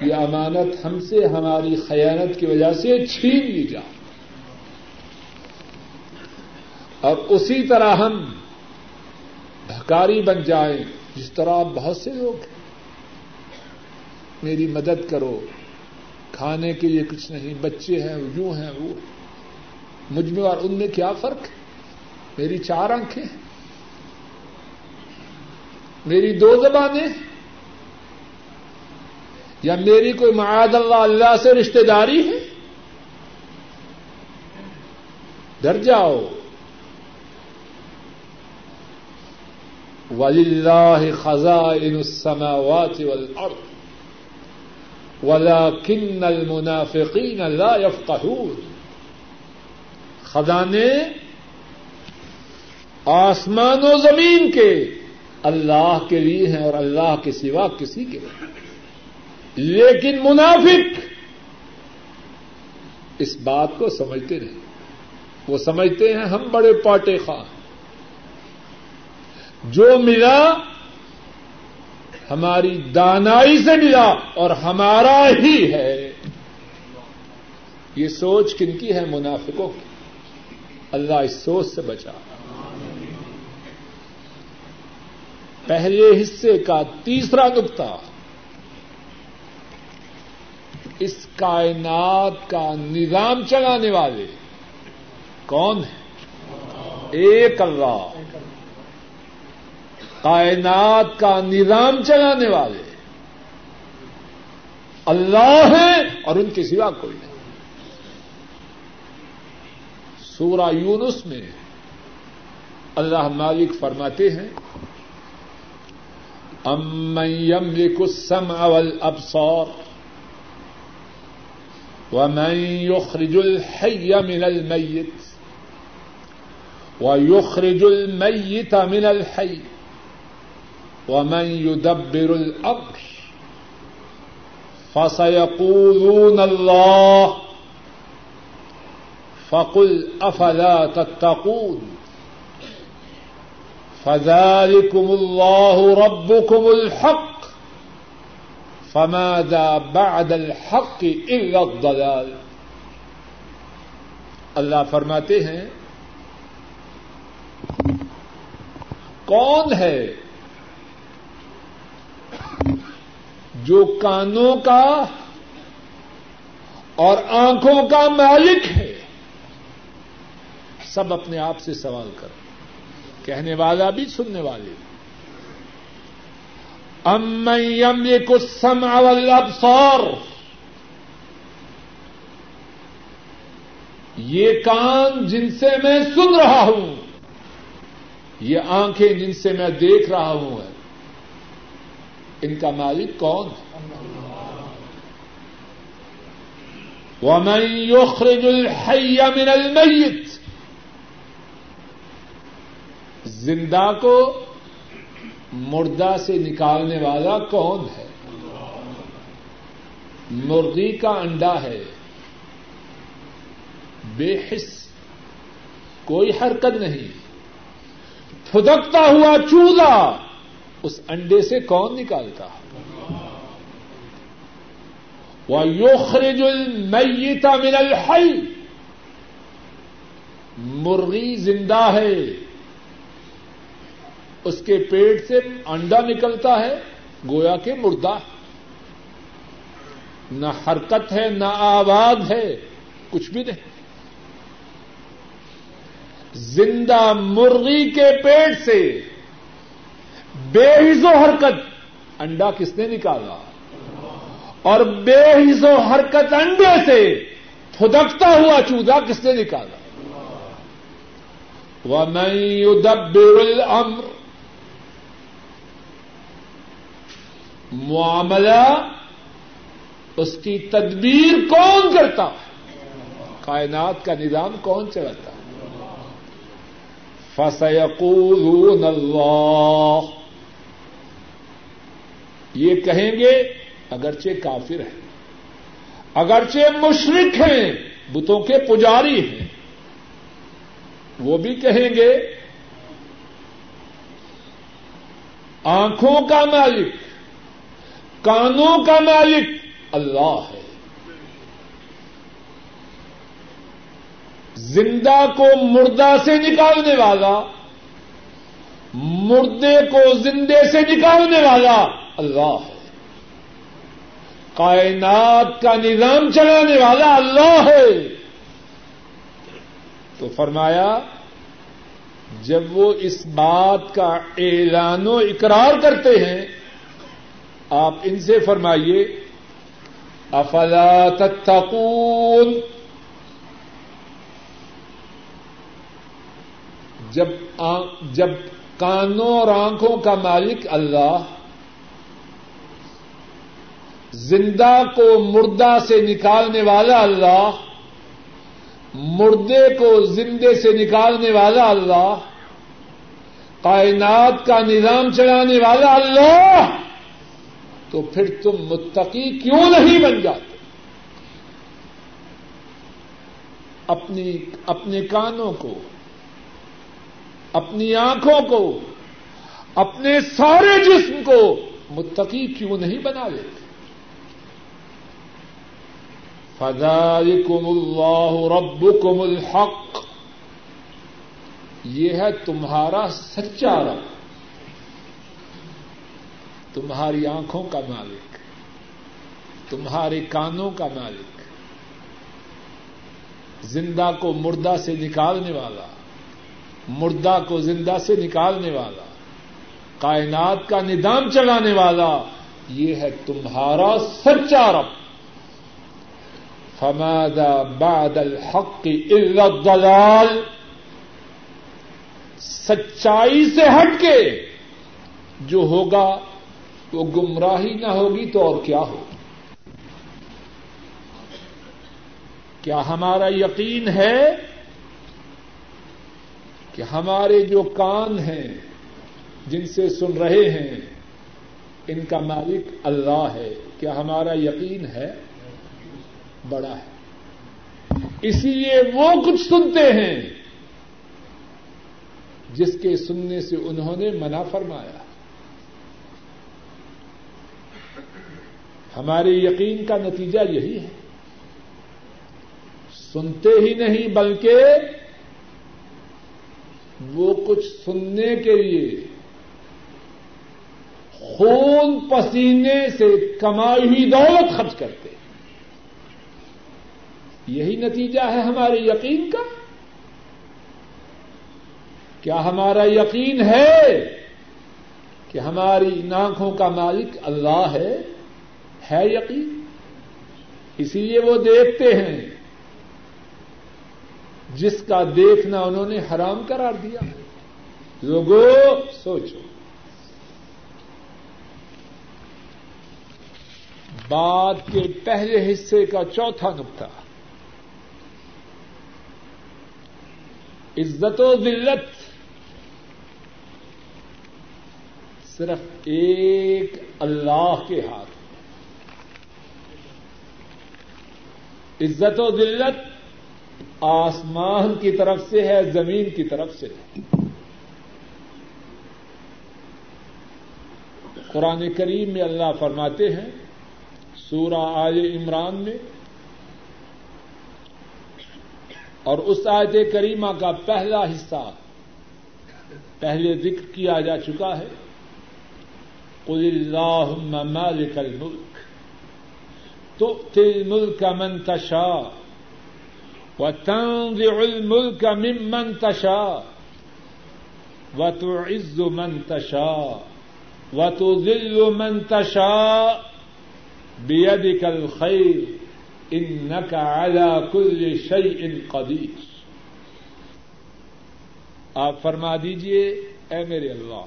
یہ امانت ہم سے ہماری خیانت کی وجہ سے چھین لی جائے۔ اور اسی طرح ہم بھکاری بن جائیں، جس طرح بہت سے لوگ ہیں۔ میری مدد کرو، کھانے کے لیے کچھ نہیں، بچے ہیں، یوں ہیں، وہ مجھ میں اور ان میں کیا فرق؟ ہے میری چار آنکھیں، میری دو زبانیں، یا میری کوئی معاد اللہ اللہ سے رشتے داری ہے؟ ڈر جاؤ۔ ولی اللہ خزائن سما وات ولا کن المنافقین اللہ يفقهون۔ خزانے آسمان و زمین کے اللہ کے لیے ہیں اور اللہ کے سوا کسی کے لیے لیکن منافق اس بات کو سمجھتے نہیں۔ وہ سمجھتے ہیں ہم بڑے پاٹے خواہ۔ جو ملا ہماری دانائی سے ملا اور ہمارا ہی ہے۔ یہ سوچ کن کی ہے؟ منافقوں کی۔ اللہ اس سوچ سے بچا۔ پہلے حصے کا تیسرا نقطہ۔ اس کائنات کا نظام چلانے والے کون ہیں؟ ایک اللہ۔ کائنات کا نظام چلانے والے۔ اللہ ہیں اور ان کے سوا کوئی نہیں۔ سورہ یونس میں اللہ مالک فرماتے ہیں، امن يملك السمع والابصار ومن يخرج الحي من الميت ويخرج الميت من الحي ومن يدبر الامر فسيقولون الله فقل افلا تتقون فذلكم الله ربكم الحق فماذا بعد الحق الا الضلال اللہ فرماتے ہیں، کون ہے جو کانوں کا اور آنکھوں کا مالک ہے؟ سب اپنے آپ سے سوال کرو۔ کہنے والا بھی، سننے والے بھی۔ ام یم یہ کچھ سم والابصار۔ یہ کان جن سے میں سن رہا ہوں، یہ آنکھیں جن سے میں دیکھ رہا ہوں ان کا مالک کون؟ ومن يخرج الحي من الميت۔ زندہ کو مردہ سے نکالنے والا کون ہے؟ مرغی کا انڈا ہے۔ بے حص کوئی حرکت نہیں۔ پھدکتا ہوا چولہا اس انڈے سے کون نکالتا؟ وہ یوخرج المیتا من الحی مرغی زندہ ہے۔ اس کے پیٹ سے انڈا نکلتا ہے، گویا کے مردہ۔ نہ حرکت ہے، نہ آواز ہے، کچھ بھی نہیں۔ زندہ مرغی کے پیٹ سے بے حص و حرکت، انڈا کس نے نکالا؟ اور بے حص و حرکت انڈے سے پھدکتا ہوا چوزا کس نے نکالا؟ وہ میں دبر معاملہ، اس کی تدبیر کون کرتا؟ کائنات کا نظام کون چلاتا؟ فسيقولون اللہ یہ کہیں گے، اگرچہ کافر ہیں، اگرچہ مشرق ہیں، بتوں کے پجاری ہیں۔ وہ بھی کہیں گے، آنکھوں کا مالک کانوں کا مالک اللہ ہے۔ زندہ کو مردہ سے نکالنے والا، مردے کو زندے سے نکالنے والا اللہ ہے۔ کائنات کا نظام چلانے والا اللہ ہے۔ تو فرمایا، جب وہ اس بات کا اعلان و اقرار کرتے ہیں آپ ان سے فرمائیے، افلا تتقون؟ جب جب کانوں اور آنکھوں کا مالک اللہ زندہ کو مردہ سے نکالنے والا اللہ، مردے کو زندے سے نکالنے والا اللہ، کائنات کا نظام چلانے والا اللہ تو پھر تم متقی کیوں نہیں بن جاتے؟ اپنی اپنے کانوں کو، اپنی آنکھوں کو، اپنے سارے جسم کو متقی کیوں نہیں بنا لیتے؟ فذلكم اللہ ربكم الحق۔ یہ ہے تمہارا سچا رب۔ تمہاری آنکھوں کا مالک، تمہارے کانوں کا مالک، زندہ کو مردہ سے نکالنے والا، مردہ کو زندہ سے نکالنے والا، کائنات کا نظام چلانے والا، یہ ہے تمہارا سچا رب۔ فماذا بعد الحق الا الضلال سچائی سے ہٹ کے جو ہوگا وہ گمراہی نہ ہوگی تو اور کیا ہوگا کیا ہمارا یقین ہے کہ ہمارے جو کان ہیں، جن سے سن رہے ہیں، ان کا مالک اللہ ہے؟ کیا ہمارا یقین ہے؟ بڑا ہے۔ اسی لیے وہ کچھ سنتے ہیں، جس کے سننے سے انہوں نے منع فرمایا۔ ہمارے یقین کا نتیجہ یہی ہے۔ سنتے ہی نہیں بلکہ وہ کچھ سننے کے لیے خون پسینے سے کمائی ہوئی دولت خرچ کرتے یہی نتیجہ ہے ہمارے یقین کا۔ کیا ہمارا یقین ہے کہ ہماری آنکھوں کا مالک اللہ ہے؟ ہے یقین؟ اسی لیے وہ دیکھتے ہیں۔ جس کا دیکھنا انہوں نے حرام قرار دیا۔ لوگوں سوچو۔ بات کے پہلے حصے کا چوتھا نقطہ۔ عزت و ذلت صرف ایک اللہ کے ہاتھ۔ عزت و ذلت آسمان کی طرف سے ہے، زمین کی طرف سے ہے۔ قرآن کریم میں اللہ فرماتے ہیں، سورہ آل عمران میں، اور اس آیت کریمہ کا پہلا حصہ، پہلے ذکر کیا جا چکا ہے۔ قل اللہم مالک الملک تؤتی الملک من تشاء وتنزع الملك ممن تشاء وتعز من تشاء وتذل من تشاء بيدك الخير إنك على كل شيء قدير آپ فرما دیجیے، اے میرے اللہ،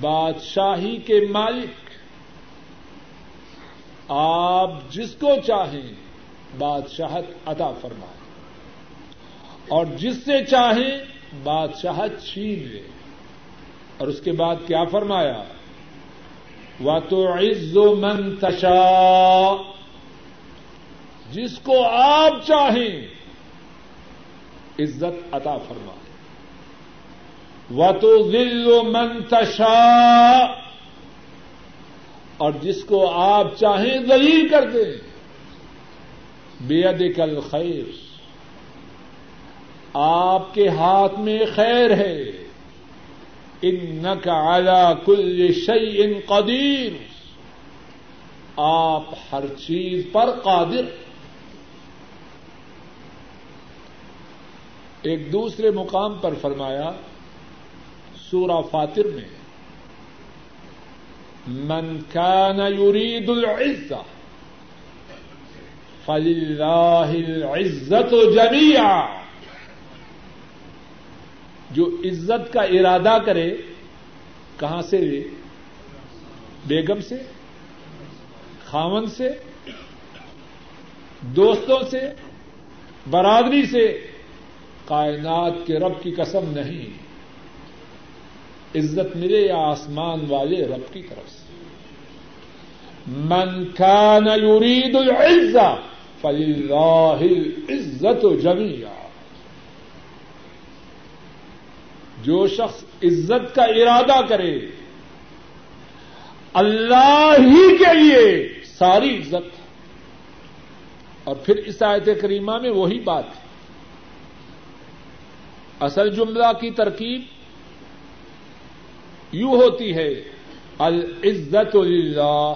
بادشاہی کے مالک آپ جس کو چاہیں بادشاہت عطا فرمائیں اور جس سے چاہیں بادشاہت چھین لے۔ اور اس کے بعد کیا فرمایا؟ و تو عز و منتشا جس کو آپ چاہیں عزت عطا فرمائے۔ و تو ذل و منتشا اور جس کو آپ چاہیں دلیل کر دیں۔ بے کل خیر آپ کے ہاتھ میں خیر ہے۔ ان کا اعلی کل شعی ان قدیر۔ آپ ہر چیز پر قادر۔ ایک دوسرے مقام پر فرمایا، سورہ فاتر میں من كان يريد العزة فلله العزة جميعا جو عزت کا ارادہ کرے، کہاں سے؟ بیگم سے، خاون سے، دوستوں سے، برادری سے، کائنات کے رب کی قسم نہیں۔ عزت ملے یا آسمان والے رب کی طرف سے۔ من كان يريد العزة فلله العزة جميعا جو شخص عزت کا ارادہ کرے، اللہ ہی کے لیے ساری عزت۔ اور پھر اس آیت کریمہ میں وہی بات ہے۔ اصل جملہ کی ترکیب یوں ہوتی ہے، العزت للہ۔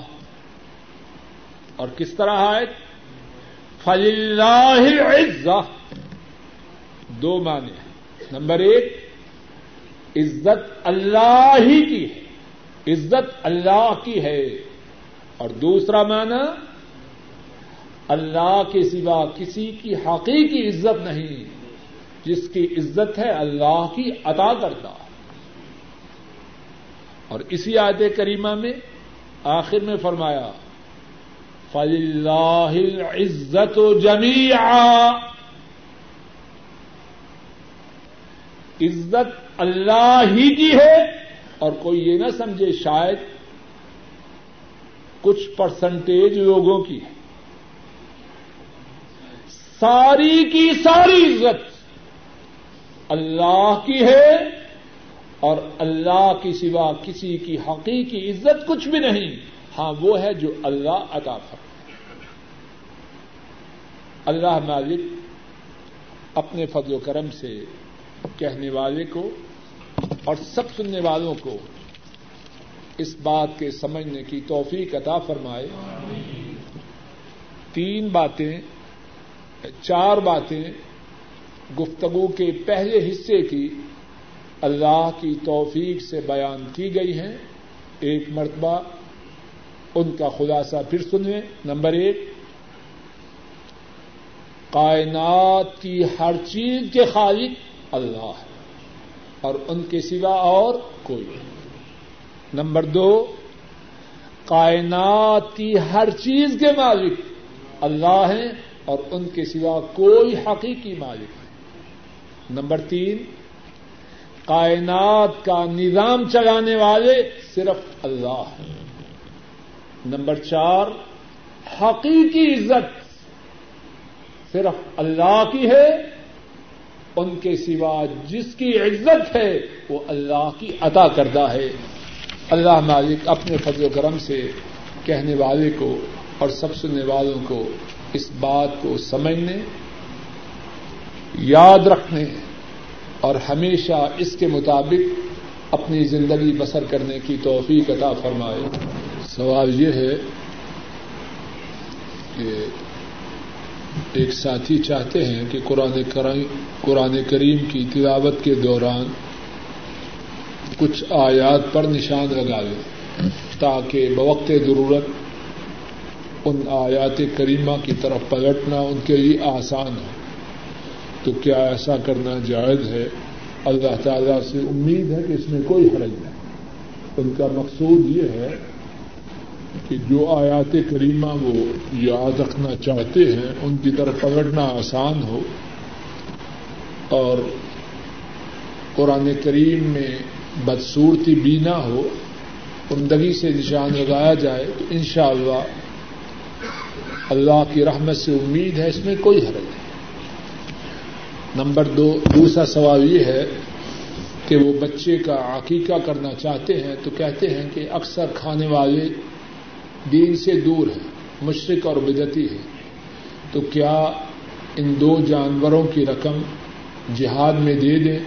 اور کس طرح ہے فل اللہ دو معنی ہیں۔ نمبر ایک، عزت اللہ ہی کی ہے۔ عزت اللہ کی ہے۔ اور دوسرا معنی، اللہ کے سوا کسی کی حقیقی عزت نہیں۔ جس کی عزت ہے، اللہ کی عطا کرتا اور اسی آیت کریمہ میں آخر میں فرمایا فل اللہ عزت و جمی عزت اللہ ہی کی ہے اور کوئی یہ نہ سمجھے شاید کچھ پرسنٹیج لوگوں کی ہے۔ ساری کی ساری عزت اللہ کی ہے اور اللہ کی سوا کسی کی حقیقی عزت کچھ بھی نہیں۔ ہاں وہ ہے جو اللہ عطا کر اللہ مالک اپنے فضل و کرم سے کہنے والے کو اور سب سننے والوں کو اس بات کے سمجھنے کی توفیق عطا فرمائے۔ تین باتیں، چار باتیں گفتگو کے پہلے حصے کی اللہ کی توفیق سے بیان کی گئی ہیں ایک مرتبہ ان کا خلاصہ پھر سنیں نمبر ایک، کائنات کی ہر چیز کے خالق اللہ ہے اور ان کے سوا اور کوئی نہیں۔ نمبر دو، کائنات کی ہر چیز کے مالک اللہ ہیں اور ان کے سوا کوئی حقیقی مالک نہیں۔ نمبر تین کائنات کا نظام چلانے والے صرف اللہ ہیں۔ نمبر چار، حقیقی عزت صرف اللہ کی ہے، ان کے سوا جس کی عزت ہے وہ اللہ کی عطا کردہ ہے۔ اللہ مالک اپنے فضل و کرم سے کہنے والے کو اور سب سننے والوں کو اس بات کو سمجھنے، یاد رکھنے اور ہمیشہ اس کے مطابق اپنی زندگی بسر کرنے کی توفیق عطا فرمائے۔ سوال یہ ہے کہ ایک ساتھی چاہتے ہیں کہ قرآن قرآن کریم کی تلاوت کے دوران کچھ آیات پر نشان لگا لیں تاکہ بوقت ضرورت ان آیات کریمہ کی طرف پلٹنا ان کے لیے آسان ہو۔ تو کیا ایسا کرنا جائز ہے؟ اللہ تعالی سے امید ہے کہ اس میں کوئی حرج نہیں۔ ان کا مقصود یہ ہے کہ جو آیات کریمہ وہ یاد رکھنا چاہتے ہیں، ان کی طرف پکڑنا آسان ہو۔ اور قرآن کریم میں بدسورتی بھی نہ ہو، عمدگی سے نشان لگایا جائے تو انشاءاللہ اللہ اللہ کی رحمت سے امید ہے اس میں کوئی حرج نہیں۔ نمبر دو، دوسرا سوال یہ ہے کہ وہ بچے کا عقیقہ کرنا چاہتے ہیں تو کہتے ہیں کہ اکثر کھانے والے دین سے دور ہیں، مشرق اور بدتی ہے تو کیا ان دو جانوروں کی رقم جہاد میں دے دیں؟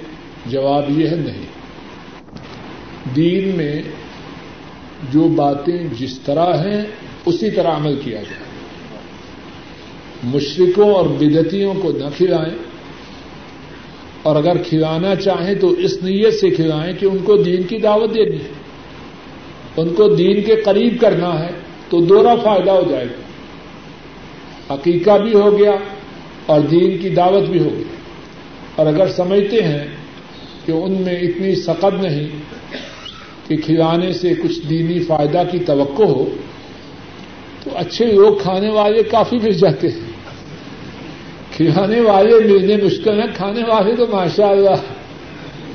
جواب یہ ہے نہیں۔ دین میں جو باتیں جس طرح ہیں، اسی طرح عمل کیا جائے۔ مشرقوں اور بدتیوں کو نہ کھلائیں۔ اور اگر کھلانا چاہیں تو اس نیت سے کھلائیں کہ ان کو دین کی دعوت دینی ہے۔ ان کو دین کے قریب کرنا ہے تو دورہ فائدہ ہو جائے گا۔ عقیقہ بھی ہو گیا اور دین کی دعوت بھی ہو گئی۔ اور اگر سمجھتے ہیں کہ ان میں اتنی سقد نہیں کہ کھلانے سے کچھ دینی فائدہ کی توقع ہو، تو اچھے لوگ کھانے والے کافی مل جاتے ہیں۔ کھلانے والے ملنے مشکل ہیں، کھانے والے تو ماشاء اللہ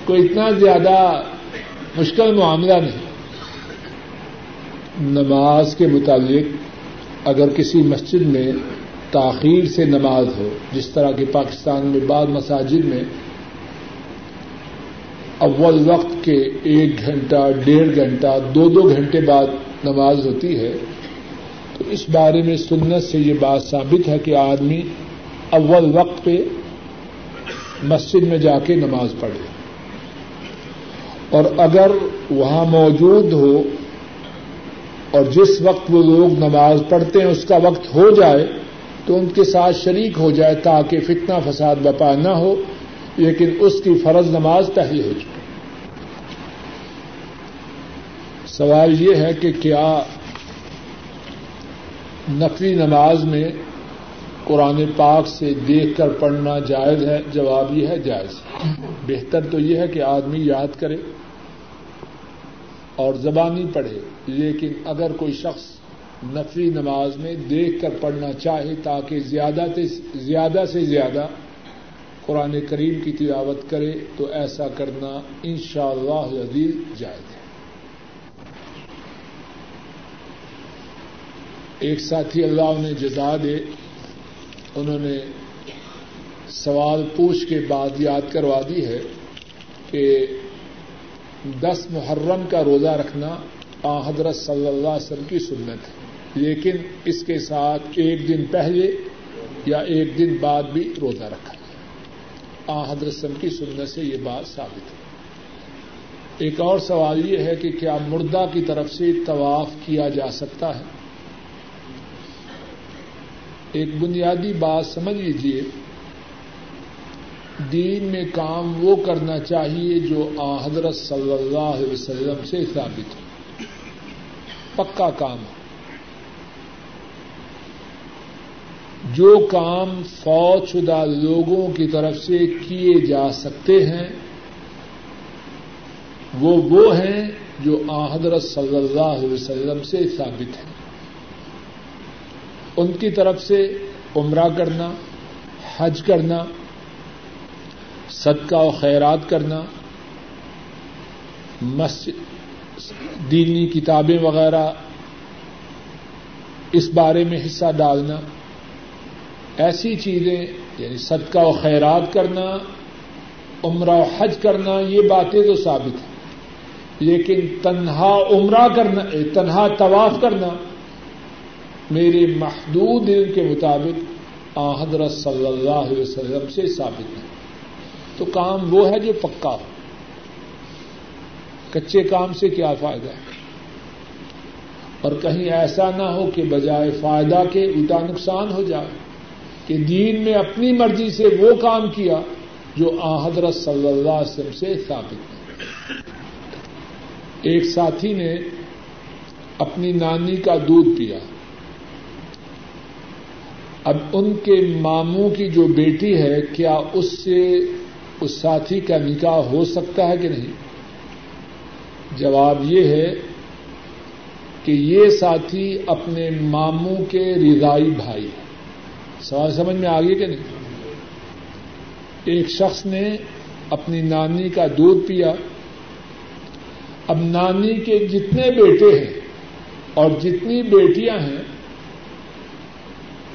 کوئی اتنا زیادہ مشکل معاملہ نہیں۔ نماز کے متعلق اگر کسی مسجد میں تاخیر سے نماز ہو، جس طرح کہ پاکستان میں بعض مساجد میں اول وقت کے ایک گھنٹہ، ڈیڑھ گھنٹہ، دو دو گھنٹے بعد نماز ہوتی ہے، تو اس بارے میں سنت سے یہ بات ثابت ہے کہ آدمی اول وقت پہ مسجد میں جا کے نماز پڑھے۔ اور اگر وہاں موجود ہو اور جس وقت وہ لوگ نماز پڑھتے ہیں اس کا وقت ہو جائے تو ان کے ساتھ شریک ہو جائے تاکہ فتنہ فساد بپا نہ ہو، لیکن اس کی فرض نماز پہلے ہو چکی سوال یہ ہے کہ کیا نقلی نماز میں قرآن پاک سے دیکھ کر پڑھنا جائز ہے، جواب یہ ہے جائز۔ بہتر تو یہ ہے کہ آدمی یاد کرے اور زبانی پڑھے، لیکن اگر کوئی شخص نفری نماز میں دیکھ کر پڑھنا چاہے تاکہ زیادہ زیادہ سے زیادہ قرآن کریم کی تلاوت کرے، تو ایسا کرنا ان شاء اللہ عزیز جائز ہے۔ ایک ساتھی اللہ انہیں جزا دے۔ انہوں نے سوال پوچھ کے بعد یاد کروا دی ہے کہ دس محرم کا روزہ رکھنا آ حضرت صلی اللہ علیہ وسلم کی سنت ہے۔ لیکن اس کے ساتھ ایک دن پہلے یا ایک دن بعد بھی روزہ رکھا۔ آ حضرت وسلم کی سنت سے یہ بات ثابت ہے۔ ایک اور سوال یہ ہے کہ کیا مردہ کی طرف سے طواف کیا جا سکتا ہے؟ ایک بنیادی بات سمجھ لیجیے دین میں کام وہ کرنا چاہیے جو آ حضرت صلی اللہ علیہ وسلم سے ثابت ہو۔ پکا کام۔ ہو جو کام فوج شدہ لوگوں کی طرف سے کیے جا سکتے ہیں، وہ وہ ہیں جو آ حضرت صلی اللہ علیہ وسلم سے ثابت ہیں۔ ان کی طرف سے عمرہ کرنا، حج کرنا، صدقہ و خیرات کرنا، مسجد، دینی کتابیں وغیرہ اس بارے میں حصہ ڈالنا، ایسی چیزیں یعنی صدقہ و خیرات کرنا، عمرہ و حج کرنا، یہ باتیں تو ثابت ہیں۔ لیکن تنہا عمرہ کرنا، تنہا طواف کرنا میرے محدود علم کے مطابق آ حضرت صلی اللہ علیہ وسلم سے ثابت ہے۔ تو کام وہ ہے جو پکا ہو۔ کچے کام سے کیا فائدہ ہے؟ اور کہیں ایسا نہ ہو کہ بجائے فائدہ کے الٹا نقصان ہو جائے کہ دین میں اپنی مرضی سے وہ کام کیا جو آ حضرت صلی اللہ علیہ وسلم سے ثابت ہے۔ ایک ساتھی نے اپنی نانی کا دودھ پیا۔ اب ان کے ماموں کی جو بیٹی ہے، کیا اس سے اس ساتھی کا نکاح ہو سکتا ہے کہ نہیں؟ جواب یہ ہے کہ یہ ساتھی اپنے ماموں کے رضائی بھائی ہے سوال سمجھ میں آ گئی کہ نہیں؟ ایک شخص نے اپنی نانی کا دودھ پیا۔ اب نانی کے جتنے بیٹے ہیں اور جتنی بیٹیاں ہیں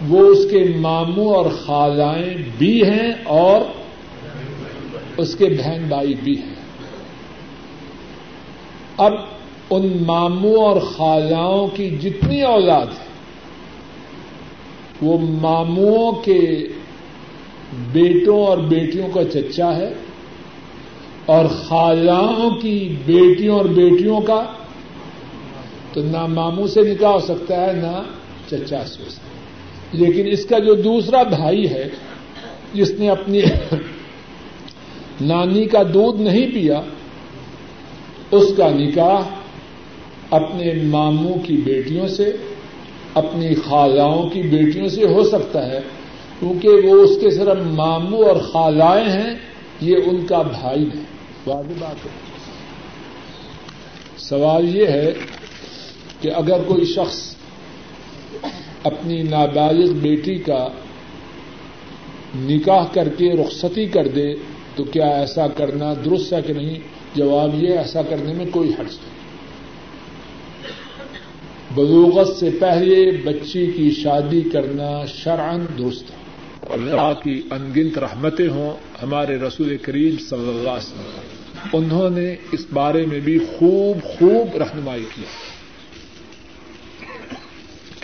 وہ اس کے ماموں اور خالائیں بھی ہیں اور اس کے بہن بھائی بھی ہیں۔ اب ان ماموں اور خالاؤں کی جتنی اولاد ہے، وہ ماموں کے بیٹوں اور بیٹیوں کا چچا ہے اور خالاؤں کی بیٹیوں اور بیٹیوں کا تو نہ ماموں سے نکاح ہو سکتا ہے، نہ چچا سے ہو سکتا ہے۔ لیکن اس کا جو دوسرا بھائی ہے، جس نے اپنی نانی کا دودھ نہیں پیا، اس کا نکاح اپنے ماموں کی بیٹیوں سے، اپنی خالاؤں کی بیٹیوں سے ہو سکتا ہے۔ کیونکہ وہ اس کے صرف ماموں اور خالائیں ہیں، یہ ان کا بھائی ہے۔ واضح بات ہے۔ سوال یہ ہے کہ اگر کوئی شخص اپنی نابالغ بیٹی کا نکاح کر کے رخصتی کر دے تو کیا ایسا کرنا درست ہے کہ نہیں؟ جواب یہ ایسا کرنے میں کوئی حرض نہیں۔ بلوغت سے پہلے بچی کی شادی کرنا شرعن درست ہے۔ اللہ کی انگنت رحمتیں ہوں ہمارے رسول کریم صلی اللہ علیہ وسلم۔ انہوں نے اس بارے میں بھی خوب خوب رہنمائی کی۔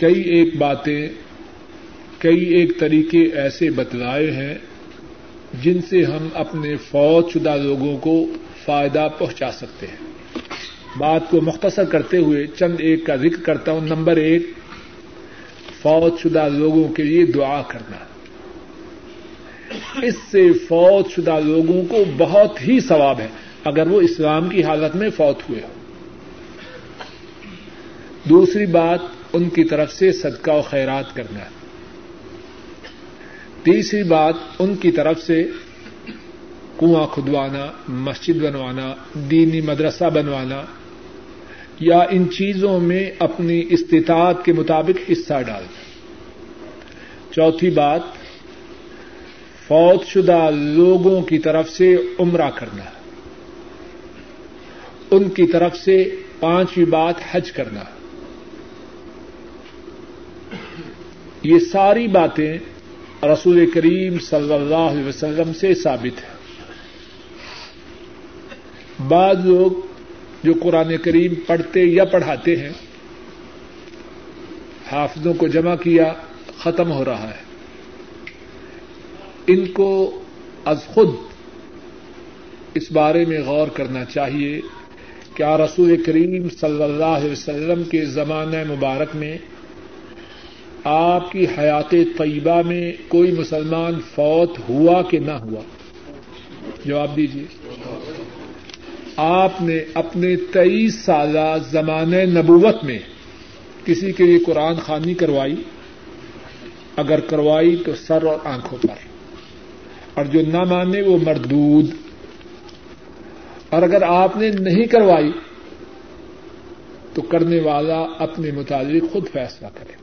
کئی ایک باتیں، کئی ایک طریقے ایسے بتلائے ہیں جن سے ہم اپنے فوج شدہ لوگوں کو فائدہ پہنچا سکتے ہیں۔ بات کو مختصر کرتے ہوئے چند ایک کا ذکر کرتا ہوں۔ نمبر ایک فوج شدہ لوگوں کے لیے دعا کرنا۔ اس سے فوت شدہ لوگوں کو بہت ہی ثواب ہے اگر وہ اسلام کی حالت میں فوت ہوئے ہوں۔ دوسری بات ان کی طرف سے صدقہ و خیرات کرنا تیسری بات، ان کی طرف سے کنواں کھدوانا، مسجد بنوانا، دینی مدرسہ بنوانا یا ان چیزوں میں اپنی استطاعت کے مطابق حصہ ڈالنا۔ چوتھی بات فوت شدہ لوگوں کی طرف سے عمرہ کرنا۔ ان کی طرف سے پانچویں بات، حج کرنا۔ یہ ساری باتیں رسول کریم صلی اللہ علیہ وسلم سے ثابت ہیں۔ بعض لوگ جو قرآن کریم پڑھتے یا پڑھاتے ہیں، حافظوں کو جمع کیا، ختم ہو رہا ہے۔ ان کو از خود اس بارے میں غور کرنا چاہیے کیا رسول کریم صلی اللہ علیہ وسلم کے زمانہ مبارک میں آپ کی حیات طیبہ میں کوئی مسلمان فوت ہوا کہ نہ ہوا؟ جواب دیجیے آپ نے اپنے تیئیس سالہ زمانۂ نبوت میں کسی کے لیے قرآن خانی کروائی؟ اگر کروائی تو سر اور آنکھوں پر۔ اور جو نہ مانے وہ مردود۔ اور اگر آپ نے نہیں کروائی تو کرنے والا اپنے متعلق خود فیصلہ کرے۔